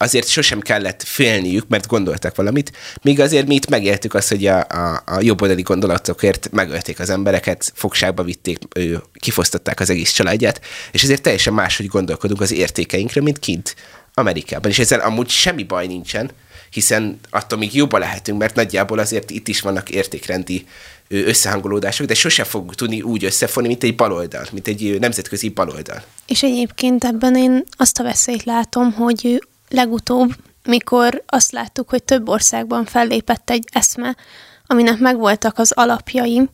Azért sosem kellett félniük, mert gondoltak valamit, míg azért mi itt megéltük azt, hogy a, a, a jobboldali gondolatokért megölték az embereket, fogságba vitték, ő, kifosztották az egész családját, és ezért teljesen máshogy gondolkodunk az értékeinkről, mint kint Amerikában. És ezzel amúgy semmi baj nincsen, hiszen attól még jobban lehetünk, mert nagyjából azért itt is vannak értékrendi összehangolódások, de sose fog tudni úgy összefonni, mint egy baloldal, mint egy nemzetközi baloldal. És egyébként ebben én azt a veszélyt látom, hogy legutóbb, mikor azt láttuk, hogy több országban fellépett egy eszme, aminek megvoltak az alapjai,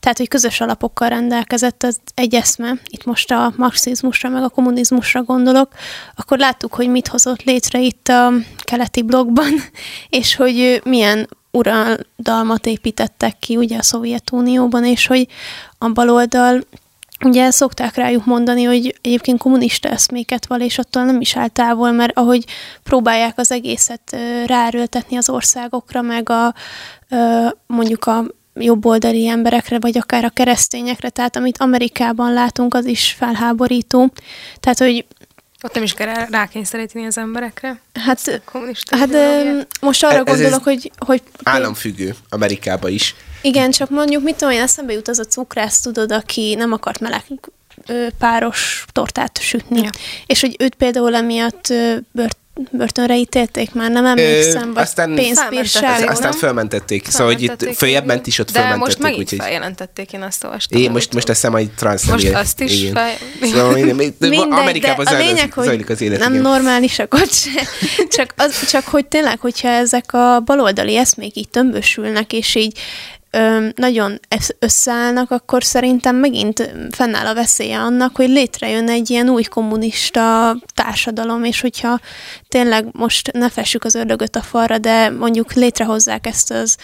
tehát, hogy közös alapokkal rendelkezett az egy eszme, itt most a marxizmusra, meg a kommunizmusra gondolok, akkor láttuk, hogy mit hozott létre itt a keleti blogban, [LAUGHS] és hogy milyen uraldalmat építettek ki ugye a Szovjetunióban, és hogy a baloldal ugye szokták rájuk mondani, hogy egyébként kommunista eszméket val, és attól nem is áll távol, mert ahogy próbálják az egészet ráerőltetni az országokra, meg a mondjuk a jobboldali emberekre, vagy akár a keresztényekre, tehát amit Amerikában látunk, az is felháborító. Tehát, hogy ott nem is kell rákényszeríteni az emberekre? Hát, hát most arra ez gondolok, ez hogy, hogy... Államfüggő Amerikában is. Igen, csak mondjuk, mit tudom én, eszembe jut az a cukrász, tudod, aki nem akart meleg páros tortát sütni. Ja. És hogy őt például emiatt bört börtönre ítélték már, nem emlékszem, Ö, vagy aztán pénzbírságon. Aztán fölmentették, szóval hogy itt följebb ment is, ott de fölmentették. most megint úgyhogy... feljelentették, én azt olvastam. Én most, most eszem egy transz Most azt is igen. fel... Szóval Mindegy, Amerikában a lényeg, hogy zajlik az élet. Nem igen. normálisak ott se. Csak, az, csak hogy tényleg, hogyha ezek a baloldali eszmék így tömbösülnek, és így ö, nagyon összeállnak, akkor szerintem megint fennáll a veszélye annak, hogy létrejön egy ilyen új kommunista társadalom, és hogyha tényleg most ne fessük az ördögöt a falra, de mondjuk létrehozzák ezt az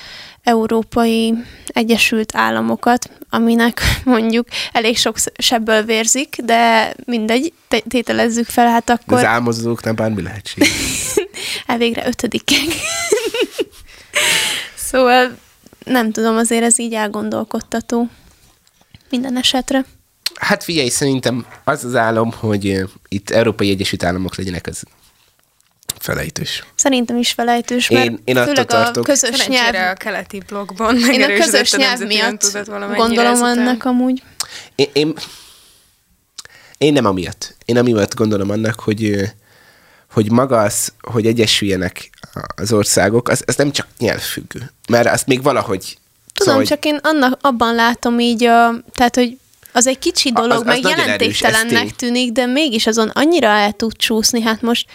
Európai Egyesült Államokat, aminek [LAUGHS] mondjuk elég sok sebből vérzik, de mindegy, tételezzük fel, hát akkor... De az álmodozóknál bármi lehetséges. [LAUGHS] Elvégre ötödikek. [LAUGHS] szóval nem tudom, azért ez így elgondolkodtató minden esetre. Hát figyelj, szerintem az az álom, hogy itt Európai Egyesült Államok legyenek, az felejtős. Szerintem is felejtős, mert én, én főleg tartok. a közös nyelv... a keleti blogban Én a közös nyelv miatt gondolom annak amúgy. Én, én, én nem amiatt. Én amiatt gondolom annak, hogy hogy maga az, hogy egyesüljenek az országok, az, az nem csak nyelvfüggő. Mert azt még valahogy... Tudom, szóval, csak én annak, abban látom így, a, tehát, hogy az egy kicsi dolog, az, az meg jelentéktelennek tűnik, de mégis azon annyira el tud csúszni, hát most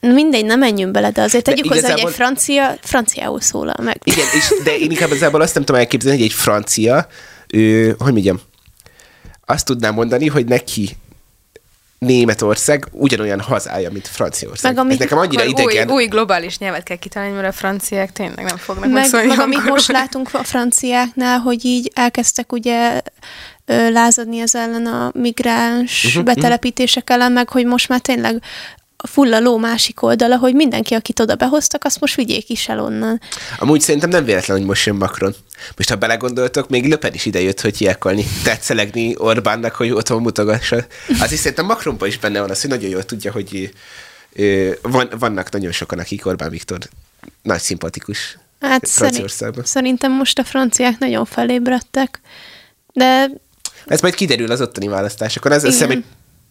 mindegy, nem menjünk bele, de azért tegyük de hozzá, hogy egy francia, franciául szólal meg. Igen, és, de én igazából azt nem tudom elképzelni, hogy egy francia, ő, hogy mondjam, azt tudnám mondani, hogy neki Németország ugyanolyan hazája, mint Franciaország. Meg ami, Ez nekem annyira idegen. Új, új globális nyelvet kell kitalálni, mert a franciák tényleg nem fognak meg, meg amit most látunk a franciáknál, hogy így elkezdtek ugye lázadni ez ellen a migráns uh-huh, betelepítések ellen, meg hogy most már tényleg a fulla ló másik oldala, hogy mindenki, akit oda behoztak, azt most vigyék is el onnan. Amúgy szerintem nem véletlen, hogy most jön Macron. Most ha belegondoltok, még Löpen is idejött, hogy hiekolni, tetszelegni Orbánnak, hogy otthon mutogassa. Az is szerintem Macronban is benne van az, hogy nagyon jól tudja, hogy van, vannak nagyon sokan, akik Orbán Viktor nagy szimpatikus Hát szerint, szerintem most a franciák nagyon felébredtek, de... Ez majd kiderül az ottani választásokon. Ez azt hiszem,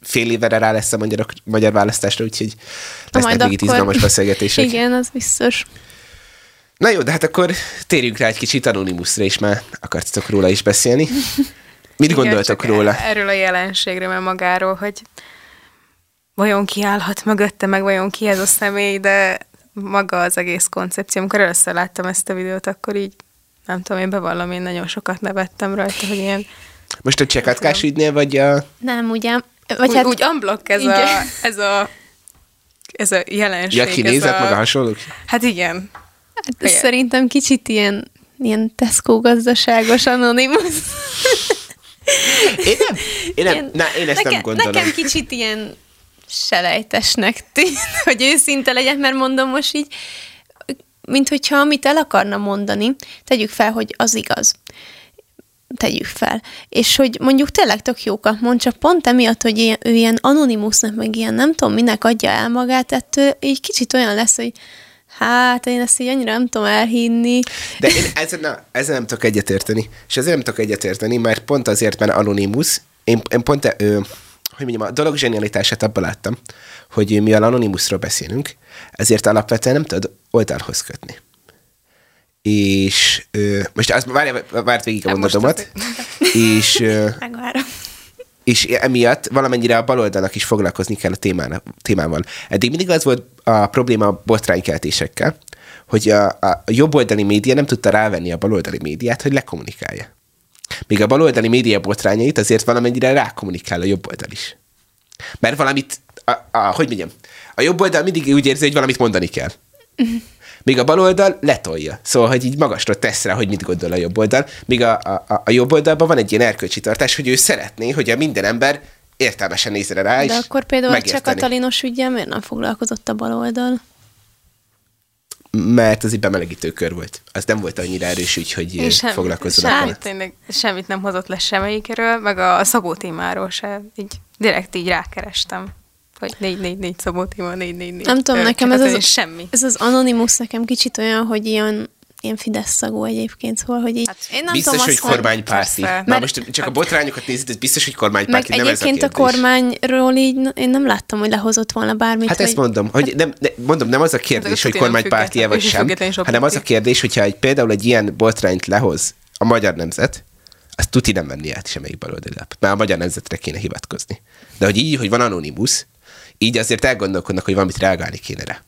fél évre rá lesz a magyar, magyar választásra, úgyhogy lesznek még itt izgalmas beszélgetések. Igen, az biztos. Na jó, de hát akkor térjünk rá egy kicsit Anonymousra, és már akartatok róla is beszélni. Mit Igen, gondoltok róla? Erről a jelenségről, mert magáról, hogy vajon ki állhat mögötte, meg vajon ki ez a személy, de maga az egész koncepció. Amikor először láttam ezt a videót, akkor így nem tudom, én bevallom, én nagyon sokat nevettem rajta, hogy ilyen Most a csekatkás ügynél, vagy a... Nem, ugye? Vagy úgy, hát... úgy unblock ez a, ez a ez a jelenség. Ja, kinézett a... meg a hasonlók? Hát igen. Hát ez szerintem kicsit ilyen, ilyen Tesco gazdaságos anonimus. Én nem, én, nem, ilyen, na, én ezt nekem, nem gondolom. Nekem kicsit ilyen selejtesnek tűnt, [LAUGHS] hogy őszinte legyek, mert mondom most így, mint hogyha amit el akarna mondani, tegyük fel, hogy az igaz. Tegyük fel. És hogy mondjuk tényleg tök jókat mond, csak pont emiatt, hogy ilyen, ő ilyen anonimusnak, meg ilyen nem tudom, minek adja el magát, ettől így kicsit olyan lesz, hogy Hát én ezt így annyira nem tudom elhinni. De én ezen, na, ezen nem tudok egyetérteni. És ezért nem tudok egyetérteni, mert pont azért, mert anonimus, én, én pont, ö, hogy mondjam, a dolog zsenialitását abban láttam, hogy mivel anonimusról beszélünk, ezért alapvetően nem tudod oldalhoz kötni. És ö, most azt várj, várt végig a mondatomat. És, ö, [LAUGHS] és emiatt valamennyire a baloldalnak is foglalkozni kell a témának, témával. Eddig mindig az volt a probléma a botránykeltésekkel, hogy a, a, jobboldali média nem tudta rávenni a baloldali médiát, hogy lekommunikálja. Míg a baloldali média botrányait azért valamennyire rákommunikál a jobboldal is. Mert valamit, a, a, hogy mondjam, a jobboldal mindig úgy érzi, hogy valamit mondani kell. [LAUGHS] Míg a baloldal letolja. Szóval, hogy így magasra tesz rá, hogy mit gondol a jobb oldal. Míg a, a, a jobb oldalban van egy ilyen erkölcsi tartás, hogy ő szeretné, hogy a minden ember értelmesen nézre rá De akkor például megérteni. csak Katalinos ügyel miért nem foglalkozott a baloldal? Mert az egy bemelegítő kör volt. Az nem volt annyira erős ügy, hogy semmi, foglalkozott. Semmit, tényleg, semmit nem hozott le semmelyikről, meg a Szabó témáról se. Így, direkt így rákerestem. Vagy 444 Szabó téma, 444. Nem tudom, nekem ez az, semmi. ez az Anonymous nekem kicsit olyan, hogy ilyen ilyen Fidesz szagú egyébként, szóval, hogy így... Hát én nem biztos, tudom, hogy kormánypárti. Mert, Na most csak a botrányokat nézed, ez biztos, hogy kormánykárti, nem egyébként ez a, a kormányról így én nem láttam, hogy lehozott volna bármit. Hát hogy... ezt mondom, hogy nem, ne, mondom, nem az a kérdés, hogy kormánypárti vagy sem, hanem az a kérdés, hogyha egy, például egy ilyen botrányt lehoz a magyar nemzet, azt tuti nem venni át semmelyik baloldali lap. Mert a magyar nemzetre kéne hivatkozni. De hogy így, hogy van anonimus, így azért elgondolkodnak, hogy valamit reagálni kéne rá.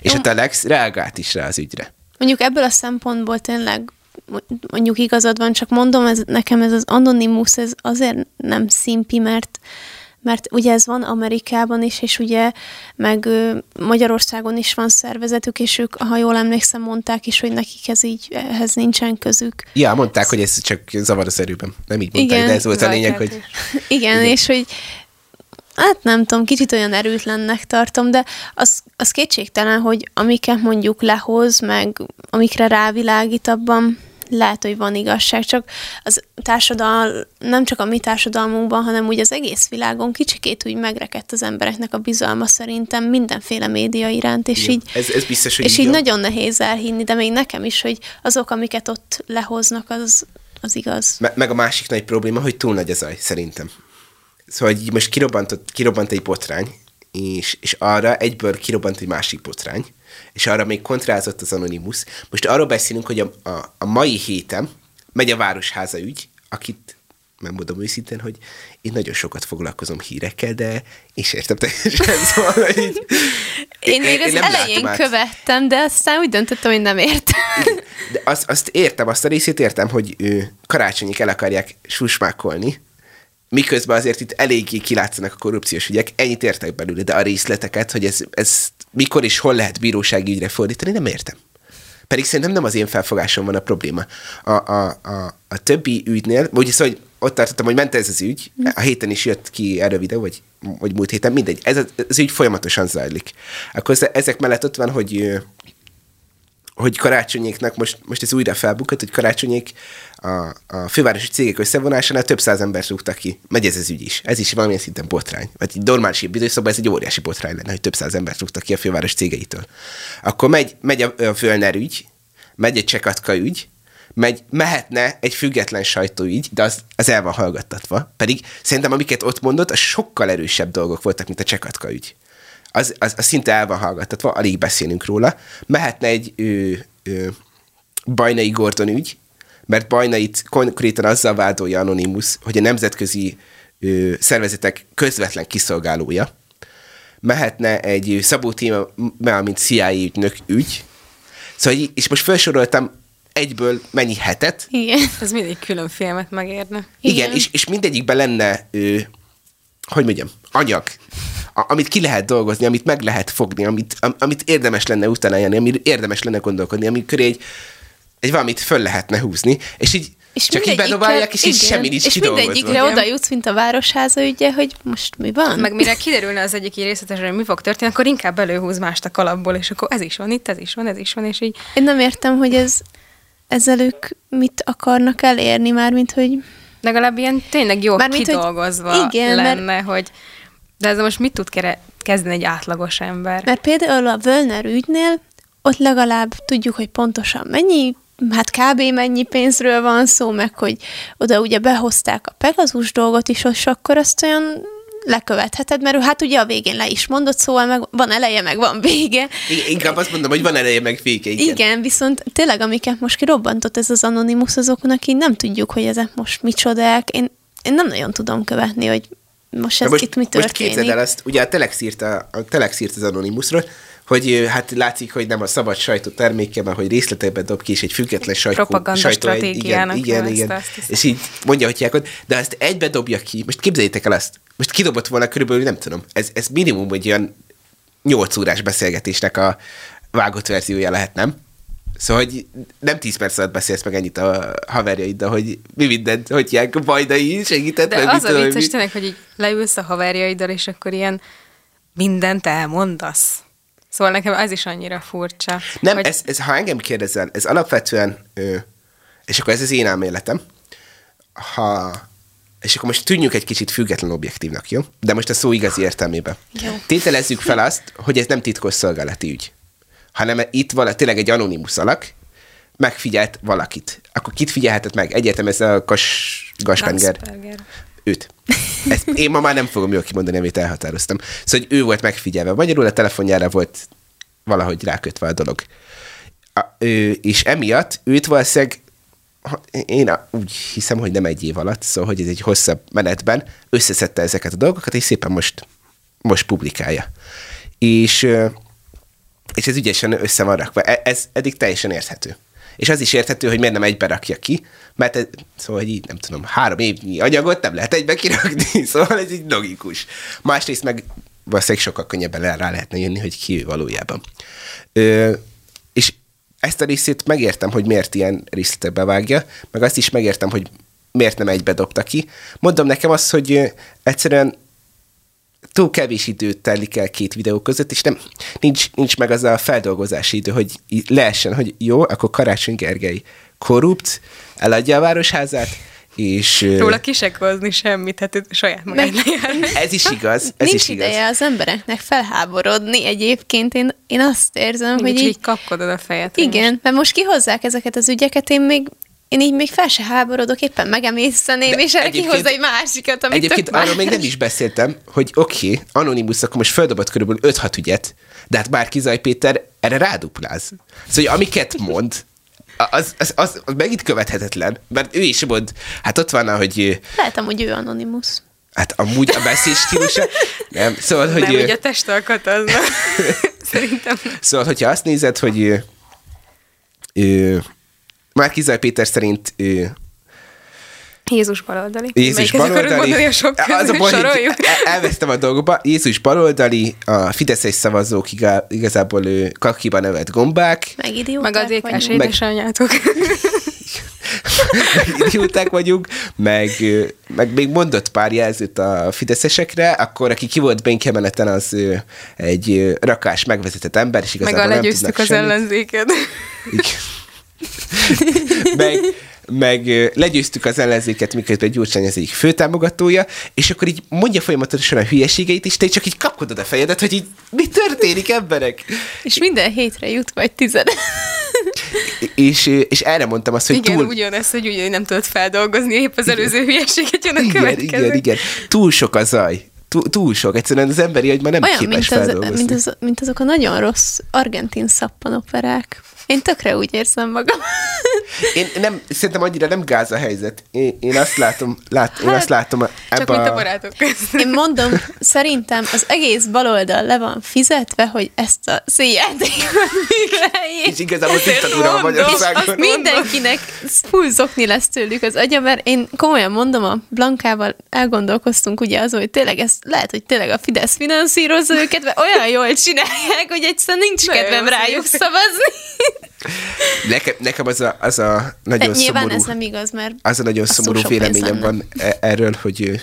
És Jó. a Telex reagált is rá az ügyre. Mondjuk ebből a szempontból tényleg mondjuk igazad van, csak mondom, ez, nekem ez az anonimus, ez azért nem szimpi, mert mert ugye ez van Amerikában is, és ugye meg Magyarországon is van szervezetük, és ők, ha jól emlékszem, mondták is, hogy nekik ez így, ehhez nincsen közük. Ja, mondták, hogy ez csak zavar az erőben. Nem így mondták, igen, de ez volt a lényeg, hogy... Igen, igen, és hogy hát nem tudom, kicsit olyan erőtlennek tartom, de az, az kétségtelen, hogy amiket mondjuk lehoz, meg amikre rávilágít abban, lehet, hogy van igazság, csak az társadal, nem csak a mi társadalmunkban, hanem úgy az egész világon kicsikét úgy megrekedt az embereknek a bizalma szerintem mindenféle média iránt, és Igen, így, ez, ez biztos, hogy és így nagyon nehéz elhinni, de még nekem is, hogy azok, amiket ott lehoznak, az, az igaz. Me- meg a másik nagy probléma, hogy túl nagy a zaj, szerintem. Szóval hogy most kirobbant, kirobbant egy botrány, és, és arra egyből kirobbant egy másik botrány, és arra még kontrázott az Anonymous. Most arról beszélünk, hogy a, a, a mai héten megy a Városháza ügy, akit megmondom őszintén, hogy én nagyon sokat foglalkozom hírekkel, de én sem értem teljesen, [LAUGHS] szóval így, én, még az elején követtem, de aztán úgy döntöttem, hogy nem értem. De azt, azt értem, azt a részét értem, hogy ő, karácsonyig el akarják susmákolni, miközben azért itt eléggé kilátszanak a korrupciós ügyek, ennyit értek belőle, de a részleteket, hogy ez, ez mikor és hol lehet bírósági ügyre fordítani, nem értem. Pedig szerintem nem az én felfogásom van a probléma. A, a, a, a többi ügynél, vagy szóval, hogy ott tartottam, hogy ment ez az ügy, a héten is jött ki erről videó, vagy, vagy múlt héten, mindegy, ez az, az ügy folyamatosan zajlik. Akkor ezek mellett ott van, hogy hogy karácsonyéknak most, most ez újra felbukott, hogy karácsonyék a, a fővárosi cégek összevonásánál több száz ember rúgtak ki. Megy ez az ügy is. Ez is valamilyen szinten botrány. Vagy egy normális időszakban ez egy óriási botrány lenne, hogy több száz ember rúgtak ki a főváros cégeitől. Akkor megy, megy a, a Fölner ügy, megy egy Csekatka ügy, megy, mehetne egy független sajtóügy, de az, az el van hallgattatva. Pedig szerintem amiket ott mondott, az sokkal erősebb dolgok voltak, mint a Csekatka ügy az, az, az szinte el van hallgattatva, alig beszélünk róla. Mehetne egy ő, ő, Bajnai Gordon ügy, mert Bajnait konkrétan azzal vádolja Anonymous, hogy a nemzetközi ő, szervezetek közvetlen kiszolgálója. Mehetne egy Szabó Téma, mint CIA ügynök ügy. Szóval, és most felsoroltam egyből mennyi hetet. Igen. Ez mindig külön filmet megérne. Igen, Igen és, és mindegyikben lenne, ő, hogy mondjam, anyag, a, amit ki lehet dolgozni, amit meg lehet fogni, amit, am, amit érdemes lenne utána jönni, amit érdemes lenne gondolkodni, ami köré egy, egy valamit föl lehetne húzni, és így és csak így bedobálják, és így semmi nincs És mindegyikre oda jutsz, mint a városháza ügye, hogy most mi van? Meg mire kiderülne az egyik így részletesen, hogy mi fog történni, akkor inkább előhúz mást a kalapból, és akkor ez is van itt, ez is van, ez is van, és így... Én nem értem, hogy ez, ezzel ők mit akarnak elérni már, mint hogy... Legalább ilyen tényleg jó Mármint, hogy kidolgozva igen, mert- lenne, hogy... De ez most mit tud kere- kezdeni egy átlagos ember? Mert például a Völner ügynél ott legalább tudjuk, hogy pontosan mennyi, hát kb. mennyi pénzről van szó, meg hogy oda ugye behozták a Pegazus dolgot is, és akkor azt olyan lekövetheted, mert hát ugye a végén le is mondott, szóval meg van eleje, meg van vége. Igen, Inkább azt mondom, hogy van eleje meg féke. Igen. Igen, viszont tényleg amiket most kirobbantott ez az Anonymous, azoknak így nem tudjuk, hogy ezek most micsodák. Én, én nem nagyon tudom követni, hogy most ez Na most, itt mi most történik. képzeld el azt, ugye a Telex írt, a, a Telex írt az Anonymousról, hogy hát látszik, hogy nem a szabad sajtó terméke, mert hogy részleteiben dob ki, és egy független sajtó, Propaganda sajtó igen, stratégiának igen, igen, azt hiszem. és így mondja, hogy hívják, de ezt egybe dobja ki, most képzeljétek el azt, most kidobott volna körülbelül, nem tudom, ez, ez minimum egy olyan 8 órás beszélgetésnek a vágott verziója lehet, nem? Szóval, hogy nem 10 perc alatt beszélsz meg ennyit a haverjaiddal, hogy mi mindent, hogy ilyen bajdai segített, De az a vicces tényleg, hogy így leülsz a haverjaiddal, és akkor ilyen mindent elmondasz. Szóval nekem ez is annyira furcsa. Nem, hogy ez, ez, ha engem kérdezel, ez alapvetően, és akkor ez az én elméletem, ha, és akkor most tűnjünk egy kicsit független objektívnak, jó? De most a szó igazi értelmében. Jó. Tételezzük fel azt, hogy ez nem titkos szolgálati ügy, hanem itt vala, tényleg egy anonimus alak megfigyelt valakit. Akkor kit figyelhetett meg? Egyértelműen ez a Gas, Gaspenger. Gansberger. Őt. Ezt én ma már nem fogom jól kimondani, amit elhatároztam. Szóval, hogy ő volt megfigyelve. Magyarul a telefonjára volt valahogy rákötve a dolog. A, ő, és emiatt őt valószínűleg én úgy hiszem, hogy nem egy év alatt, szóval, hogy ez egy hosszabb menetben összeszedte ezeket a dolgokat, és szépen most, most publikálja. És, és ez ügyesen össze van rakva. E- Ez eddig teljesen érthető. És az is érthető, hogy miért nem egybe rakja ki, mert ez, szóval, hogy így, nem tudom, három évnyi anyagot nem lehet egybe kirakni, [LAUGHS] szóval ez így logikus. Másrészt meg valószínűleg sokkal könnyebben rá lehetne jönni, hogy ki ő valójában. Ö, és ezt a részét megértem, hogy miért ilyen részletekbe vágja, meg azt is megértem, hogy miért nem egybe dobta ki. Mondom nekem azt, hogy egyszerűen túl kevés időt telik el két videó között, és nem, nincs, nincs meg az a feldolgozási idő, hogy lehessen, hogy jó, akkor Karácsony Gergely korrupt, eladja a városházát, és Róla ki se hozni semmit, hát saját magát [LAUGHS] ez is igaz, ez Nincs is igaz. ideje az embereknek felháborodni egyébként. Én, én azt érzem, Hogy hogy így, így, kapkodod a hogy igen, mert most kihozzák ezeket az ügyeket, én még én így még fel se háborodok, éppen megemészeném, és erre egyébként- kihozza egy másikat, amit Egyébként tök arról más. még nem is beszéltem, hogy oké, okay, Anonymous akkor most földobott körülbelül 5-6 ügyet, de hát Bárki Zaj Péter erre rádupláz. Szóval, hogy amiket mond, az, az, az, az megint követhetetlen, mert ő is mond, hát ott van, hogy Lehet amúgy ő anonimus. hát amúgy a beszéd stílusa, nem, szóval, hogy, Nem, ő- ugye a testalkat az. [LAUGHS] Szerintem. szóval, hogyha azt nézed, hogy ő, ő, Márki Zaj Péter szerint ő, Jézus baloldali. Jézus akarod baloldali. mondani a sok közül, az a baj, hogy soroljuk? el- elvesztem a dolgokba. Jézus baloldali, a fideszes szavazók igá- igazából ő kakiba nevett gombák, Meg idióták Meg az ékes vagyunk. édesanyjátok. [LAUGHS] meg idióták vagyunk, meg, meg még mondott pár jelzőt a fideszesekre, akkor aki ki volt bénkemeneten, az egy rakás megvezetett ember, és Meg igazából a nem legyőztük tudnak az semmit. ellenzéket. Igen. [LAUGHS] meg, meg legyőztük az ellenzéket, miközben Gyurcsány az egyik főtámogatója, és akkor így mondja folyamatosan a hülyeségeit, és te csak így kapkodod a fejedet, hogy így mi történik, emberek? És minden hétre jut vagy tized. [LAUGHS] És, és erre mondtam azt, hogy Igen, túl... ugyanez, hogy úgy nem tudod feldolgozni, épp az előző hülyeséget jön a igen, következő. igen, igen. Túl sok a zaj. Túl, túl sok. Egyszerűen az emberi agy már nem Olyan, képes mint, az, mint, az, mint azok a nagyon rossz argentin szappanoperák. Én tökre úgy érzem magam. [LAUGHS] Én nem, szerintem annyira nem gáz a helyzet. Én, én azt látom, lát, én azt látom Csak ebbe mint a a... barátok [LAUGHS] közt. Én mondom, szerintem az egész baloldal le van fizetve, hogy ezt a színjátékot műveljék. És igazából diktatúra a Magyarországon. Mindenkinek full zokni lesz tőlük az agya, mert én komolyan mondom, a Blankával elgondolkoztunk ugye az, hogy tényleg ez lehet, hogy tényleg a Fidesz finanszírozza őket, mert olyan jól csinálják, hogy egyszerűen nincs Nagyon kedvem rájuk szavazni. Nekem, nekem az a, az a nagyon Nyilván szomorú... ez nem igaz, mert az a nagyon szomorú véleményem van e- erről, hogy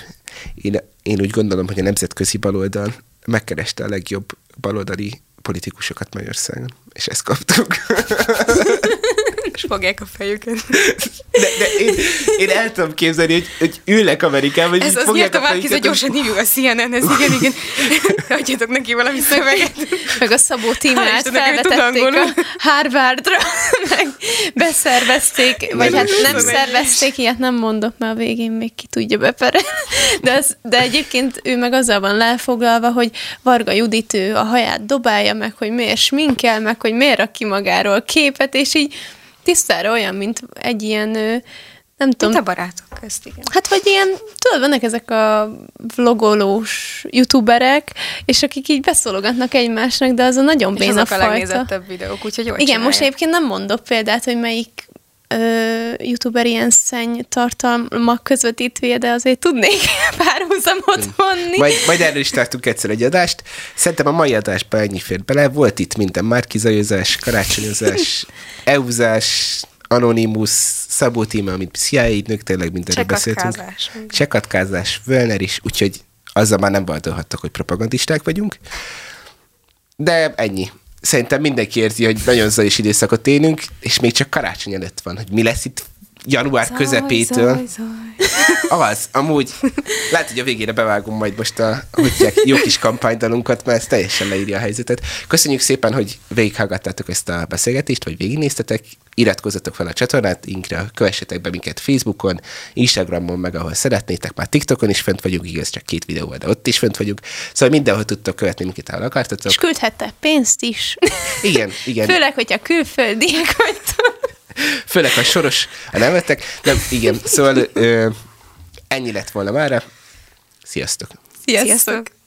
én, én úgy gondolom, hogy a nemzetközi baloldal megkereste a legjobb baloldali politikusokat Magyarországon, és ezt kaptuk. [LAUGHS] És fogják a fejüket. De, de én, én el tudom képzelni, hogy, hogy ülnek Amerikában, és Ez az fogják nyert a fejüket, gyorsan hívjuk a CNN-hez, igen, igen. Adjatok neki valami szöveget. meg a Szabó Tímát felvetették a Harvardra, meg beszervezték, vagy hát nem szervezték, ilyet nem mondok, mert a végén még ki tudja beperelni. De, az, de egyébként ő meg azzal van lefoglalva, hogy Varga Judit ő a haját dobálja meg, hogy miért sminkel, meg hogy miért rak ki magáról képet, és így tisztára olyan, mint egy ilyen, nem tudom, Mint a barátok közt, igen. Hát vagy ilyen, tudod, vannak ezek a vlogolós youtuberek, és akik így beszólogatnak egymásnak, de az a nagyon És béna azok a legnézettebb videók, úgyhogy jól Igen, csinálják. most egyébként nem mondok példát, hogy melyik youtuber ilyen szenny tartalmak közvetítője, de azért tudnék [LAUGHS] párhuzamot vonni. Majd, majd erről is tartunk egyszer egy adást. Szerintem a mai adásban ennyi fért bele. Volt itt minden márkizajozás, karácsonyozás, [LAUGHS] euzás, Anonymous, Szabó Tíme, amit CIA nők, tényleg mindenről beszéltünk. Csekatkázás. Völner is, úgyhogy azzal már nem vádolhattak, hogy propagandisták vagyunk. De ennyi. Szerintem mindenki érzi, hogy nagyon zajos időszakot élünk, és még csak karácsony előtt van, hogy mi lesz itt január Zaj, közepétől. zaj, zaj. Az, amúgy. Lehet, hogy a végére bevágom majd most a hogy jó kis kampánydalunkat, mert ez teljesen leírja a helyzetet. Köszönjük szépen, hogy végighallgattátok ezt a beszélgetést, vagy végignéztetek. Iratkozzatok fel a csatornáinkra, kövessetek be minket Facebookon, Instagramon, meg ahol szeretnétek. Már TikTokon is fönt vagyunk, igaz, csak két videó, de ott is fönt vagyunk. Szóval mindenhol tudtok követni minket, ahol akartatok. És küldhettek pénzt is. Igen, igen. Főleg, hogyha külföldiek vagytok. Főleg, ha soros a nevetek. Nem, igen, szóval ö, ennyi lett volna. Sziasztok! Sziasztok! Sziasztok!